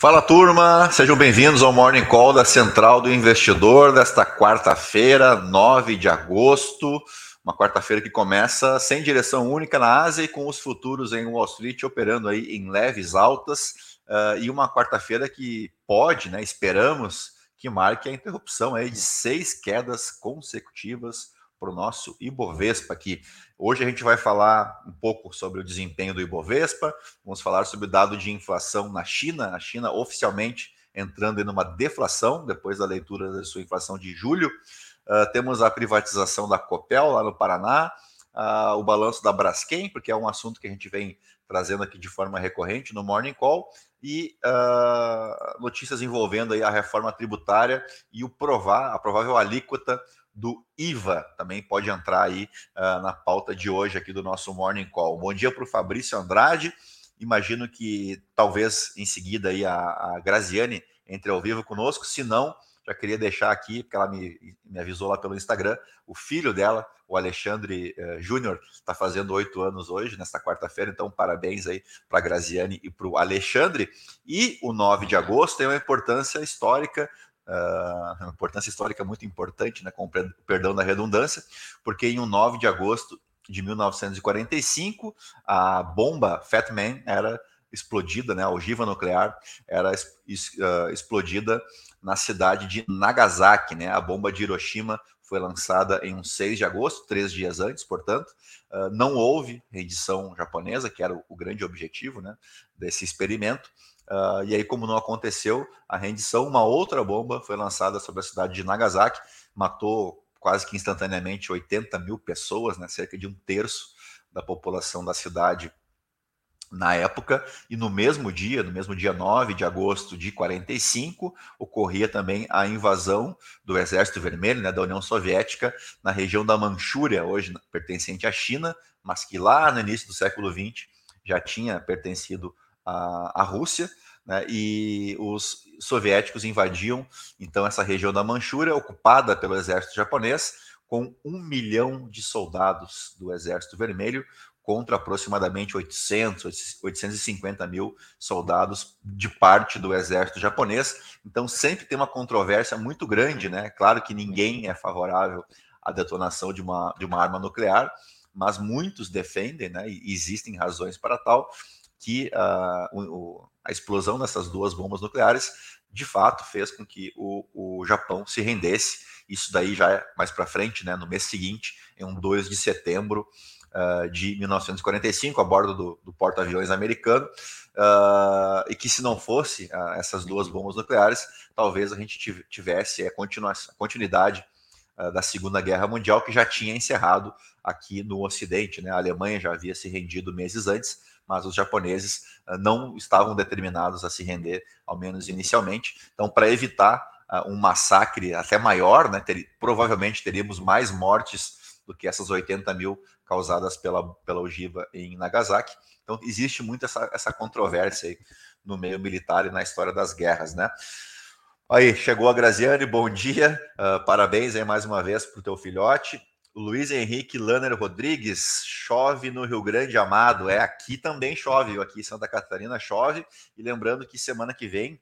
Fala turma, sejam bem-vindos ao Morning Call da Central do Investidor desta quarta-feira, 9 de agosto. Uma quarta-feira que começa sem direção única na Ásia e com os futuros em Wall Street operando aí em leves altas. Uh, e uma quarta-feira que pode, né, esperamos, que marque a interrupção aí de seis quedas consecutivas para o nosso Ibovespa aqui. Hoje a gente vai falar um pouco sobre o desempenho do Ibovespa, vamos falar sobre o dado de inflação na China, a China oficialmente entrando em uma deflação depois da leitura da sua inflação de julho. Uh, temos a privatização da Copel lá no Paraná, uh, o balanço da Braskem, porque é um assunto que a gente vem trazendo aqui de forma recorrente no Morning Call, e uh, notícias envolvendo aí a reforma tributária e o provar, a provável alíquota do IVA também pode entrar aí uh, na pauta de hoje aqui do nosso Morning Call. Bom dia para o Fabrício Andrade. Imagino que talvez em seguida aí a, a Graziane entre ao vivo conosco. Se não, já queria deixar aqui, porque ela me, me avisou lá pelo Instagram, o filho dela, o Alexandre uh, Júnior, está fazendo oito anos hoje, nesta quarta-feira. Então, parabéns aí para a Graziane e para o Alexandre. E o 9 de agosto tem uma importância histórica uh, importância histórica muito importante, né, com perdão da redundância, porque em um 9 de agosto de 1945, a bomba Fat Man era explodida, né, a ogiva nuclear era uh, explodida na cidade de Nagasaki, né, a bomba de Hiroshima foi lançada em um 6 de agosto, três dias antes, portanto, uh, não houve rendição japonesa, que era o, o grande objetivo né, desse experimento, Uh, e aí, como não aconteceu a rendição, uma outra bomba foi lançada sobre a cidade de Nagasaki, matou quase que instantaneamente 80 mil pessoas, né, cerca de um terço da população da cidade na época, e no mesmo dia, no mesmo dia 9 de agosto de 45, ocorria também a invasão do Exército Vermelho, né, da União Soviética, na região da Manchúria, hoje pertencente à China, mas que lá no início do século XX já tinha pertencido a, a Rússia, né, e os soviéticos invadiam então essa região da Manchúria, ocupada pelo exército japonês, com um milhão de soldados do Exército Vermelho contra aproximadamente 800, 850 mil soldados de parte do exército japonês. Então sempre tem uma controvérsia muito grande, né? Claro que ninguém é favorável à detonação de uma, de uma arma nuclear, mas muitos defendem, né? E existem razões para tal que uh, o, a explosão dessas duas bombas nucleares de fato fez com que o, o Japão se rendesse. Isso daí já é mais para frente, né, no mês seguinte, em um 2 de setembro uh, de 1945, a bordo do, do porta-aviões americano, uh, e que se não fosse essas duas bombas nucleares, talvez a gente tivesse a, a continuidade da Segunda Guerra Mundial, que já tinha encerrado aqui no Ocidente. Né? A Alemanha já havia se rendido meses antes, mas os japoneses uh, não estavam determinados a se render, ao menos inicialmente. Então, para evitar uh, um massacre até maior, né, ter, provavelmente teríamos mais mortes do que essas 80 mil causadas pela, pela ogiva em Nagasaki. Então, existe muito essa, essa controvérsia aí no meio militar e na história das guerras, né? Aí, chegou a Graziane, bom dia, uh, parabéns aí mais uma vez para o teu filhote. Luiz Henrique Lanner Rodrigues, chove no Rio Grande Amado. É, aqui também chove, aqui em Santa Catarina chove. E lembrando que semana que vem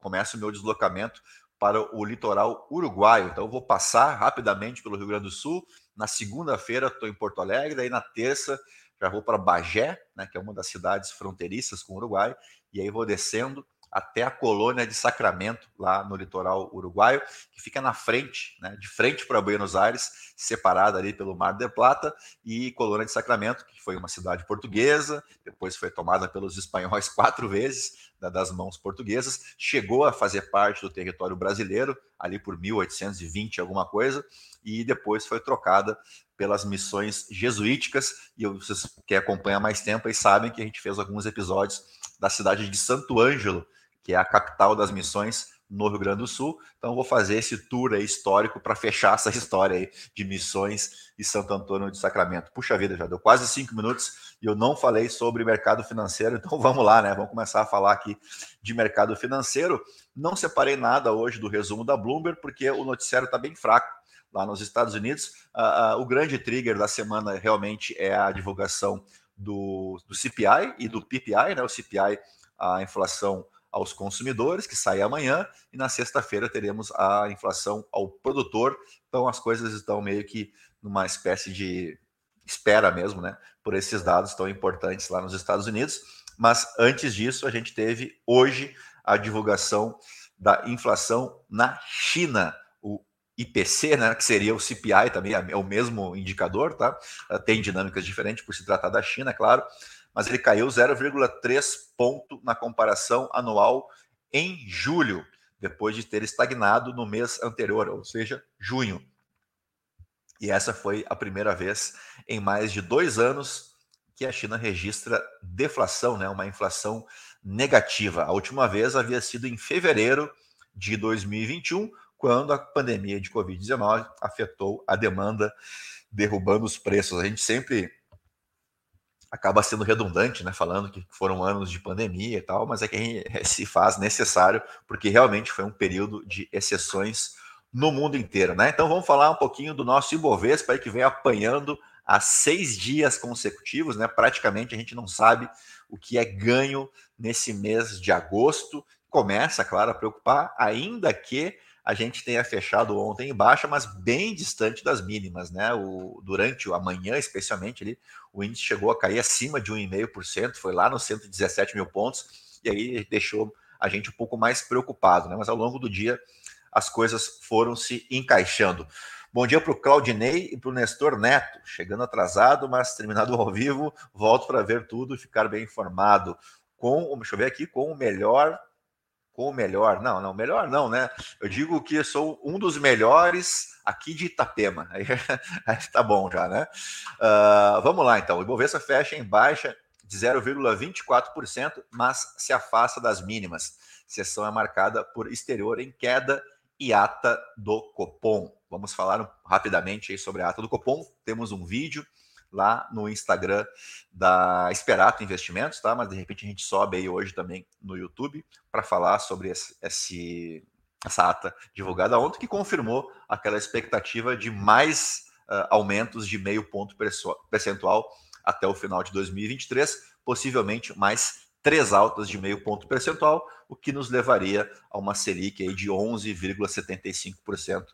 começa o meu deslocamento para o litoral uruguaio. Então, vou passar rapidamente pelo Rio Grande do Sul. Na segunda-feira, estou em Porto Alegre. Aí, na terça, já vou para Bagé, né, que é uma das cidades fronteiriças com o Uruguai. E aí, vou descendo até a colônia de Sacramento, lá no litoral uruguaio, que fica na frente, né, de frente para Buenos Aires, separada ali pelo Mar del Plata, e colônia de Sacramento, que foi uma cidade portuguesa, depois foi tomada pelos espanhóis quatro vezes, das mãos portuguesas, chegou a fazer parte do território brasileiro, ali por 1820, alguma coisa, e depois foi trocada pelas missões jesuíticas, e vocês que acompanham mais tempo aí sabem que a gente fez alguns episódios da cidade de Santo Ângelo, que é a capital das missões no Rio Grande do Sul. Então, vou fazer esse tour histórico para fechar essa história aí de missões e Santo Antônio de Sacramento. Puxa vida, já deu quase cinco minutos e eu não falei sobre mercado financeiro, então vamos lá, né? Vamos começar a falar aqui de mercado financeiro. Não separei nada hoje do resumo da Bloomberg, porque o noticiário está bem fraco lá nos Estados Unidos. Uh, uh, o grande trigger da semana realmente é a divulgação do, do CPI e do PPI, né? O CPI, a inflação aos consumidores, que sai amanhã, e na sexta-feira teremos a inflação ao produtor. Então as coisas estão meio que numa espécie de espera mesmo, né, por esses dados tão importantes lá nos Estados Unidos. Mas antes disso, a gente teve hoje a divulgação da inflação na China, o IPC, né, que seria o CPI também, é o mesmo indicador, tá? Tem dinâmicas diferentes por se tratar da China, é claro, mas ele caiu 0,3 ponto na comparação anual em julho, depois de ter estagnado no mês anterior, ou seja, junho. E essa foi a primeira vez em mais de dois anos que a China registra deflação, né, uma inflação negativa. A última vez havia sido em fevereiro de 2021, quando a pandemia de Covid-19 afetou a demanda, derrubando os preços. A gente sempre acaba sendo redundante, né, falando que foram anos de pandemia e tal, mas é que se faz necessário, porque realmente foi um período de exceções no mundo inteiro, né? Então vamos falar um pouquinho do nosso Ibovespa que vem apanhando há seis dias consecutivos, né? Praticamente a gente não sabe o que é ganho nesse mês de agosto. Começa, claro, a preocupar, ainda que a gente tenha fechado ontem em baixa, mas bem distante das mínimas, né? O, durante o amanhã, especialmente, ali, o índice chegou a cair acima de 1,5%, foi lá nos 117 mil pontos, e aí deixou a gente um pouco mais preocupado, né? Mas ao longo do dia as coisas foram se encaixando. Bom dia para o Claudinei e para o Nestor Neto. Chegando atrasado, mas terminado ao vivo, volto para ver tudo e ficar bem informado. Com, deixa eu ver aqui, com o melhor. Com o melhor, não, não, melhor não, né? Eu digo que sou um dos melhores aqui de Itapema. Aí, aí tá bom já, né? Uh, vamos lá então. O Ibovespa fecha em baixa de 0,24%, mas se afasta das mínimas. Sessão é marcada por exterior em queda e ata do Copom. Vamos falar rapidamente aí sobre a ata do Copom. Temos um vídeo lá no Instagram da Esperato Investimentos, tá? Mas de repente a gente sobe aí hoje também no YouTube para falar sobre esse, esse, essa ata divulgada ontem, que confirmou aquela expectativa de mais uh, aumentos de meio ponto percentual até o final de 2023, possivelmente mais três altas de meio ponto percentual, o que nos levaria a uma Selic aí de 11,75%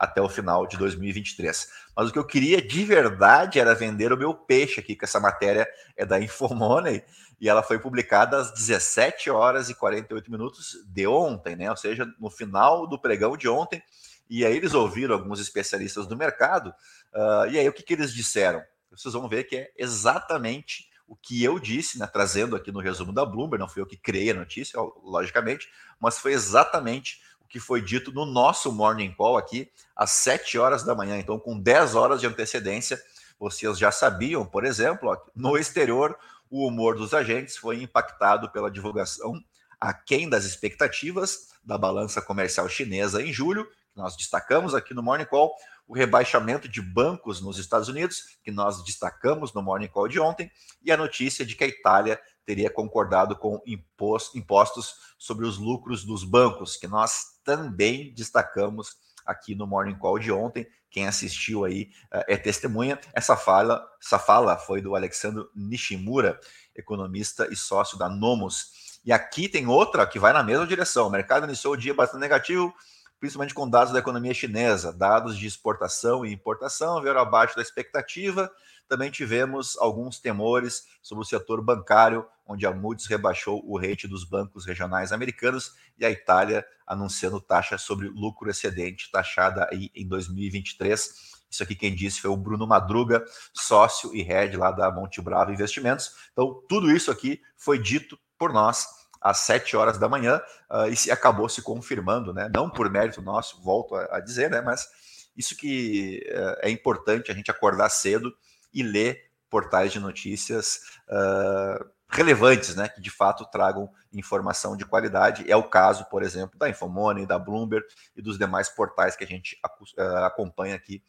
até o final de 2023. Mas o que eu queria de verdade era vender o meu peixe aqui, que essa matéria é da Infomoney e ela foi publicada às 17 horas e 48 minutos de ontem, né? Ou seja, no final do pregão de ontem. E aí eles ouviram alguns especialistas do mercado. Uh, e aí o que, que eles disseram? Vocês vão ver que é exatamente o que eu disse, né, trazendo aqui no resumo da Bloomberg, não fui eu que criei a notícia, logicamente, mas foi exatamente que foi dito no nosso Morning Call aqui, às 7 horas da manhã. Então, com 10 horas de antecedência, vocês já sabiam, por exemplo, no exterior, o humor dos agentes foi impactado pela divulgação aquém das expectativas da balança comercial chinesa em julho, que nós destacamos aqui no Morning Call, o rebaixamento de bancos nos Estados Unidos, que nós destacamos no Morning Call de ontem, e a notícia de que a Itália teria concordado com impostos sobre os lucros dos bancos, que nós também destacamos aqui no Morning Call de ontem. Quem assistiu aí uh, é testemunha. Essa fala, essa fala foi do Alexandre Nishimura, economista e sócio da Nomos. E aqui tem outra que vai na mesma direção. O mercado iniciou o dia bastante negativo, principalmente com dados da economia chinesa. Dados de exportação e importação vieram abaixo da expectativa também tivemos alguns temores sobre o setor bancário, onde a Moody's rebaixou o rate dos bancos regionais americanos e a Itália anunciando taxa sobre lucro excedente taxada aí em 2023. Isso aqui quem disse foi o Bruno Madruga, sócio e head lá da Monte Bravo Investimentos. Então, tudo isso aqui foi dito por nós às 7 horas da manhã uh, e se acabou se confirmando, né? Não por mérito nosso, volto a, a dizer, né? Mas isso que uh, é importante a gente acordar cedo e ler portais de notícias uh, relevantes, né, que de fato tragam informação de qualidade. É o caso, por exemplo, da Infomoney, da Bloomberg e dos demais portais que a gente uh, acompanha aqui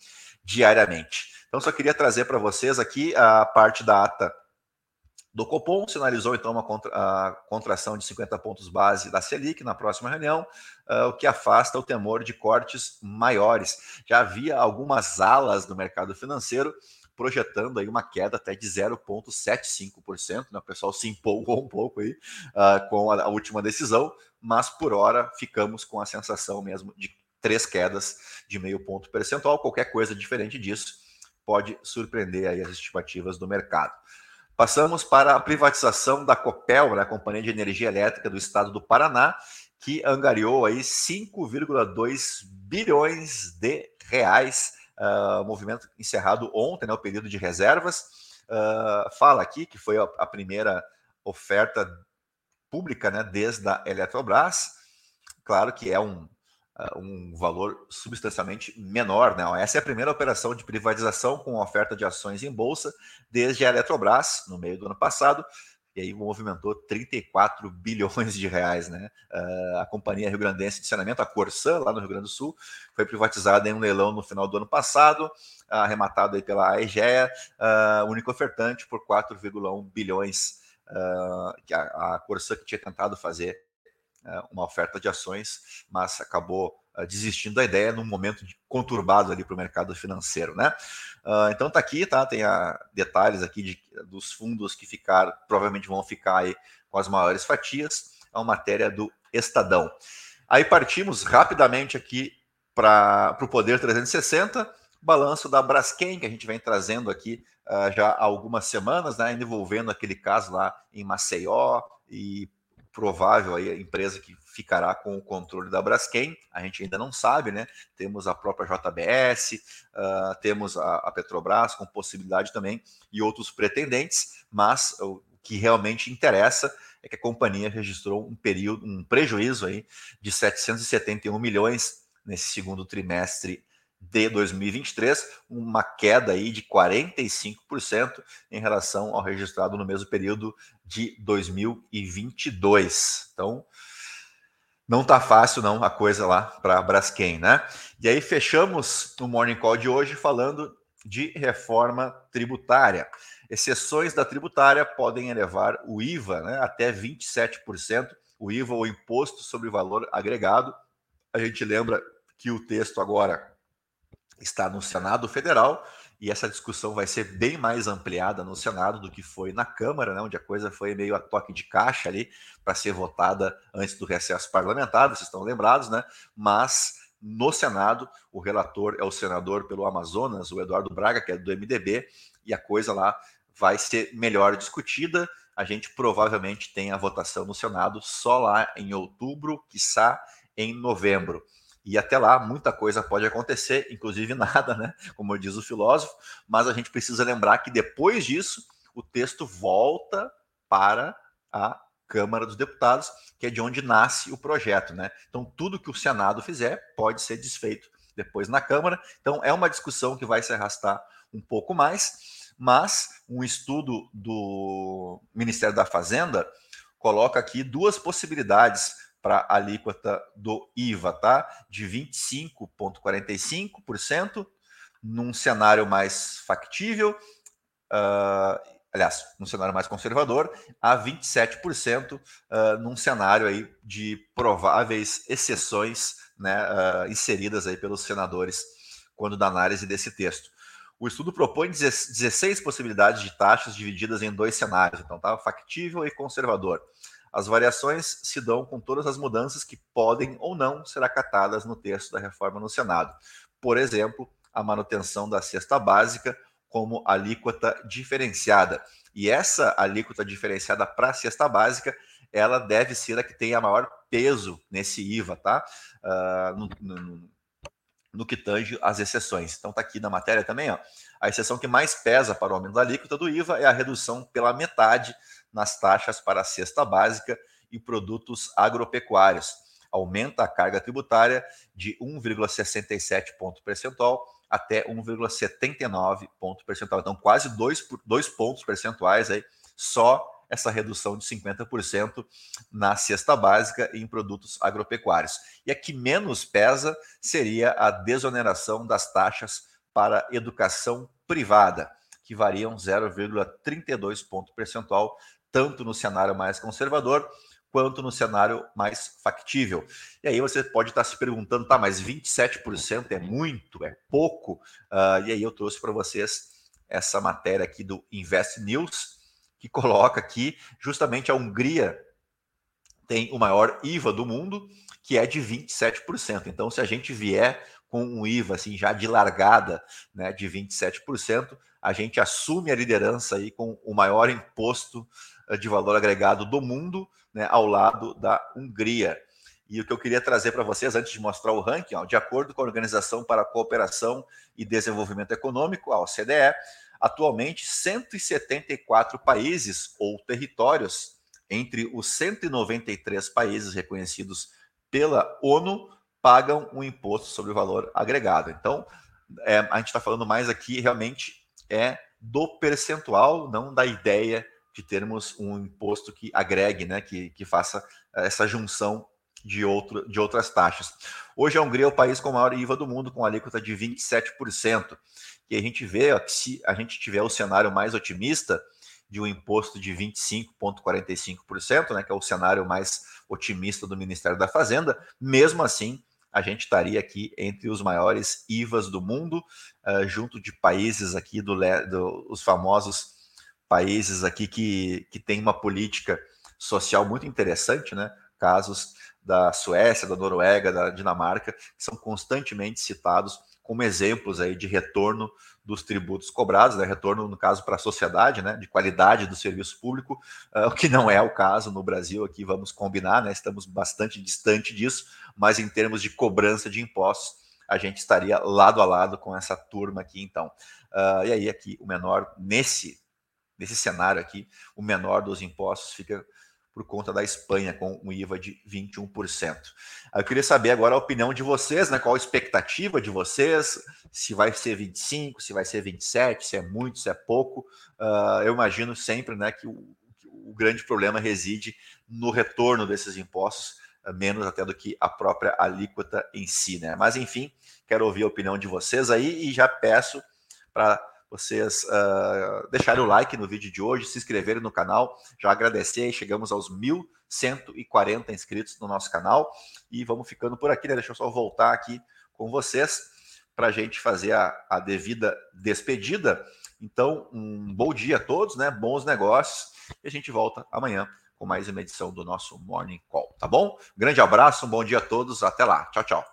diariamente. Então, só queria trazer para vocês aqui a parte da ata do Copom sinalizou então uma contra, a contração de 50 pontos base da Selic na próxima reunião, uh, o que afasta o temor de cortes maiores. Já havia algumas alas do mercado financeiro projetando aí uma queda até de 0,75%. Né? O pessoal se empolgou um pouco aí uh, com a, a última decisão, mas por hora ficamos com a sensação mesmo de três quedas de meio ponto percentual. Qualquer coisa diferente disso pode surpreender aí as estimativas do mercado. Passamos para a privatização da Copel, né, a Companhia de Energia Elétrica do Estado do Paraná, que angariou aí 5,2 bilhões de reais, uh, movimento encerrado ontem, né, o período de reservas. Uh, fala aqui que foi a, a primeira oferta pública né, desde a Eletrobras. Claro que é um, uh, um valor substancialmente menor. Né? Essa é a primeira operação de privatização com oferta de ações em bolsa desde a Eletrobras, no meio do ano passado e aí movimentou 34 bilhões de reais, né? Uh, a companhia Rio Grandense de Saneamento, a Corsã, lá no Rio Grande do Sul, foi privatizada em um leilão no final do ano passado, arrematado aí pela AEGEA, uh, único ofertante por 4,1 bilhões, uh, a, a que tinha tentado fazer uh, uma oferta de ações, mas acabou desistindo da ideia num momento conturbado ali para o mercado financeiro, né? Uh, então tá aqui, tá? Tem a, detalhes aqui de, dos fundos que ficaram, provavelmente vão ficar aí com as maiores fatias. É uma matéria do Estadão. Aí partimos rapidamente aqui para o Poder 360, balanço da Braskem, que a gente vem trazendo aqui uh, já há algumas semanas, né? Envolvendo aquele caso lá em Maceió e provável aí a empresa que ficará com o controle da Braskem, a gente ainda não sabe, né? Temos a própria JBS, uh, temos a, a, Petrobras com possibilidade também e outros pretendentes, mas o que realmente interessa é que a companhia registrou um período, um prejuízo aí de 771 milhões nesse segundo trimestre de 2023, uma queda aí de 45% em relação ao registrado no mesmo período de 2022. Então, não tá fácil não a coisa lá para a Braskem, né? E aí fechamos o Morning Call de hoje falando de reforma tributária. Exceções da tributária podem elevar o IVA né, até 27%, o IVA ou imposto sobre valor agregado. A gente lembra que o texto agora está no Senado Federal e essa discussão vai ser bem mais ampliada no Senado do que foi na Câmara, né, onde a coisa foi meio a toque de caixa ali para ser votada antes do recesso parlamentar, vocês estão lembrados, né? Mas no Senado, o relator é o senador pelo Amazonas, o Eduardo Braga, que é do MDB, e a coisa lá vai ser melhor discutida. A gente provavelmente tem a votação no Senado só lá em outubro, quiçá em novembro. E até lá, muita coisa pode acontecer, inclusive nada, né? Como diz o filósofo, mas a gente precisa lembrar que depois disso, o texto volta para a Câmara dos Deputados, que é de onde nasce o projeto, né? Então, tudo que o Senado fizer pode ser desfeito depois na Câmara. Então, é uma discussão que vai se arrastar um pouco mais, mas um estudo do Ministério da Fazenda coloca aqui duas possibilidades para a alíquota do IVA, tá? De 25,45% num cenário mais factível, uh, aliás, num cenário mais conservador, a 27% uh, ah, num cenário aí de prováveis exceções né, uh, inseridas aí pelos senadores quando da análise desse texto. O estudo propõe 16 possibilidades de taxas divididas em dois cenários, então tá factível e conservador. As variações se dão com todas as mudanças que podem ou não ser acatadas no texto da reforma no Senado. Por exemplo, a manutenção da cesta básica como alíquota diferenciada. E essa alíquota diferenciada para a cesta básica, ela deve ser a que tenha maior peso nesse IVA, tá? Uh, no, no, no, que tange as exceções. Então tá aqui na matéria também, ó. A exceção que mais pesa para o aumento da alíquota do IVA é a redução pela metade nas taxas para a cesta básica e produtos agropecuários. Aumenta a carga tributária de 1,67 ponto percentual até 1,79 ponto percentual. Então, quase dois, dois pontos percentuais aí, só essa redução de 50% na cesta básica e em produtos agropecuários. E a que menos pesa seria a desoneração das taxas para educação privada, que variam 0,32 ponto percentual tanto no cenário mais conservador quanto no cenário mais factível. E aí você pode estar se perguntando, tá, mas 27% é muito, é pouco? Uh, e aí eu trouxe para vocês essa matéria aqui do Invest News, que coloca aqui justamente a Hungria tem o maior IVA do mundo, que é de 27%. Então, se a gente vier com um IVA assim já de largada, né, de 27%, a gente assume a liderança aí com o maior imposto de valor agregado do mundo, né, ao lado da Hungria. E o que eu queria trazer para vocês, antes de mostrar o ranking, ó, de acordo com a Organização para a Cooperação e Desenvolvimento Econômico, a OCDE, atualmente 174 países ou territórios, entre os 193 países reconhecidos pela ONU, pagam um imposto sobre o valor agregado. Então, é, a gente está falando mais aqui realmente é do percentual, não da ideia de termos um imposto que agregue, né, que, que faça essa junção de, outro, de outras taxas. Hoje a Hungria é o país com maior IVA do mundo, com alíquota de 27%. E a gente vê ó, que se a gente tiver o cenário mais otimista, de um imposto de 25,45%, né, que é o cenário mais otimista do Ministério da Fazenda, mesmo assim, a gente estaria aqui entre os maiores IVAs do mundo, uh, junto de países aqui do, do os famosos países aqui que, que tem uma política social muito interessante, né? Casos da Suécia, da Noruega, da Dinamarca, que são constantemente citados como exemplos aí de retorno dos tributos cobrados, né? retorno, no caso, para a sociedade, né? de qualidade do serviço público, uh, o que não é o caso no Brasil, aqui vamos combinar, né? estamos bastante distante disso, mas em termos de cobrança de impostos, a gente estaria lado a lado com essa turma aqui, então. Uh, e aí, aqui, o menor, nesse, nesse cenário aqui, o menor dos impostos fica por conta da Espanha, com um IVA de 21%. Eu queria saber agora a opinião de vocês, né? Qual a expectativa de vocês? Se vai ser 25, se vai ser 27, se é muito, se é pouco. Uh, eu imagino sempre né, que o, que o, grande problema reside no retorno desses impostos, uh, menos até do que a própria alíquota em si, né? Mas enfim, quero ouvir a opinião de vocês aí e já peço para vocês uh, deixarem o like no vídeo de hoje, se inscreverem no canal, já agradecer, chegamos aos 1.140 inscritos no nosso canal e vamos ficando por aqui, né? Deixa eu só voltar aqui com vocês para a gente fazer a, a, devida despedida. Então, um bom dia a todos, né? Bons negócios e a gente volta amanhã com mais uma edição do nosso Morning Call, tá bom? grande abraço, um bom dia a todos, até lá, tchau, tchau.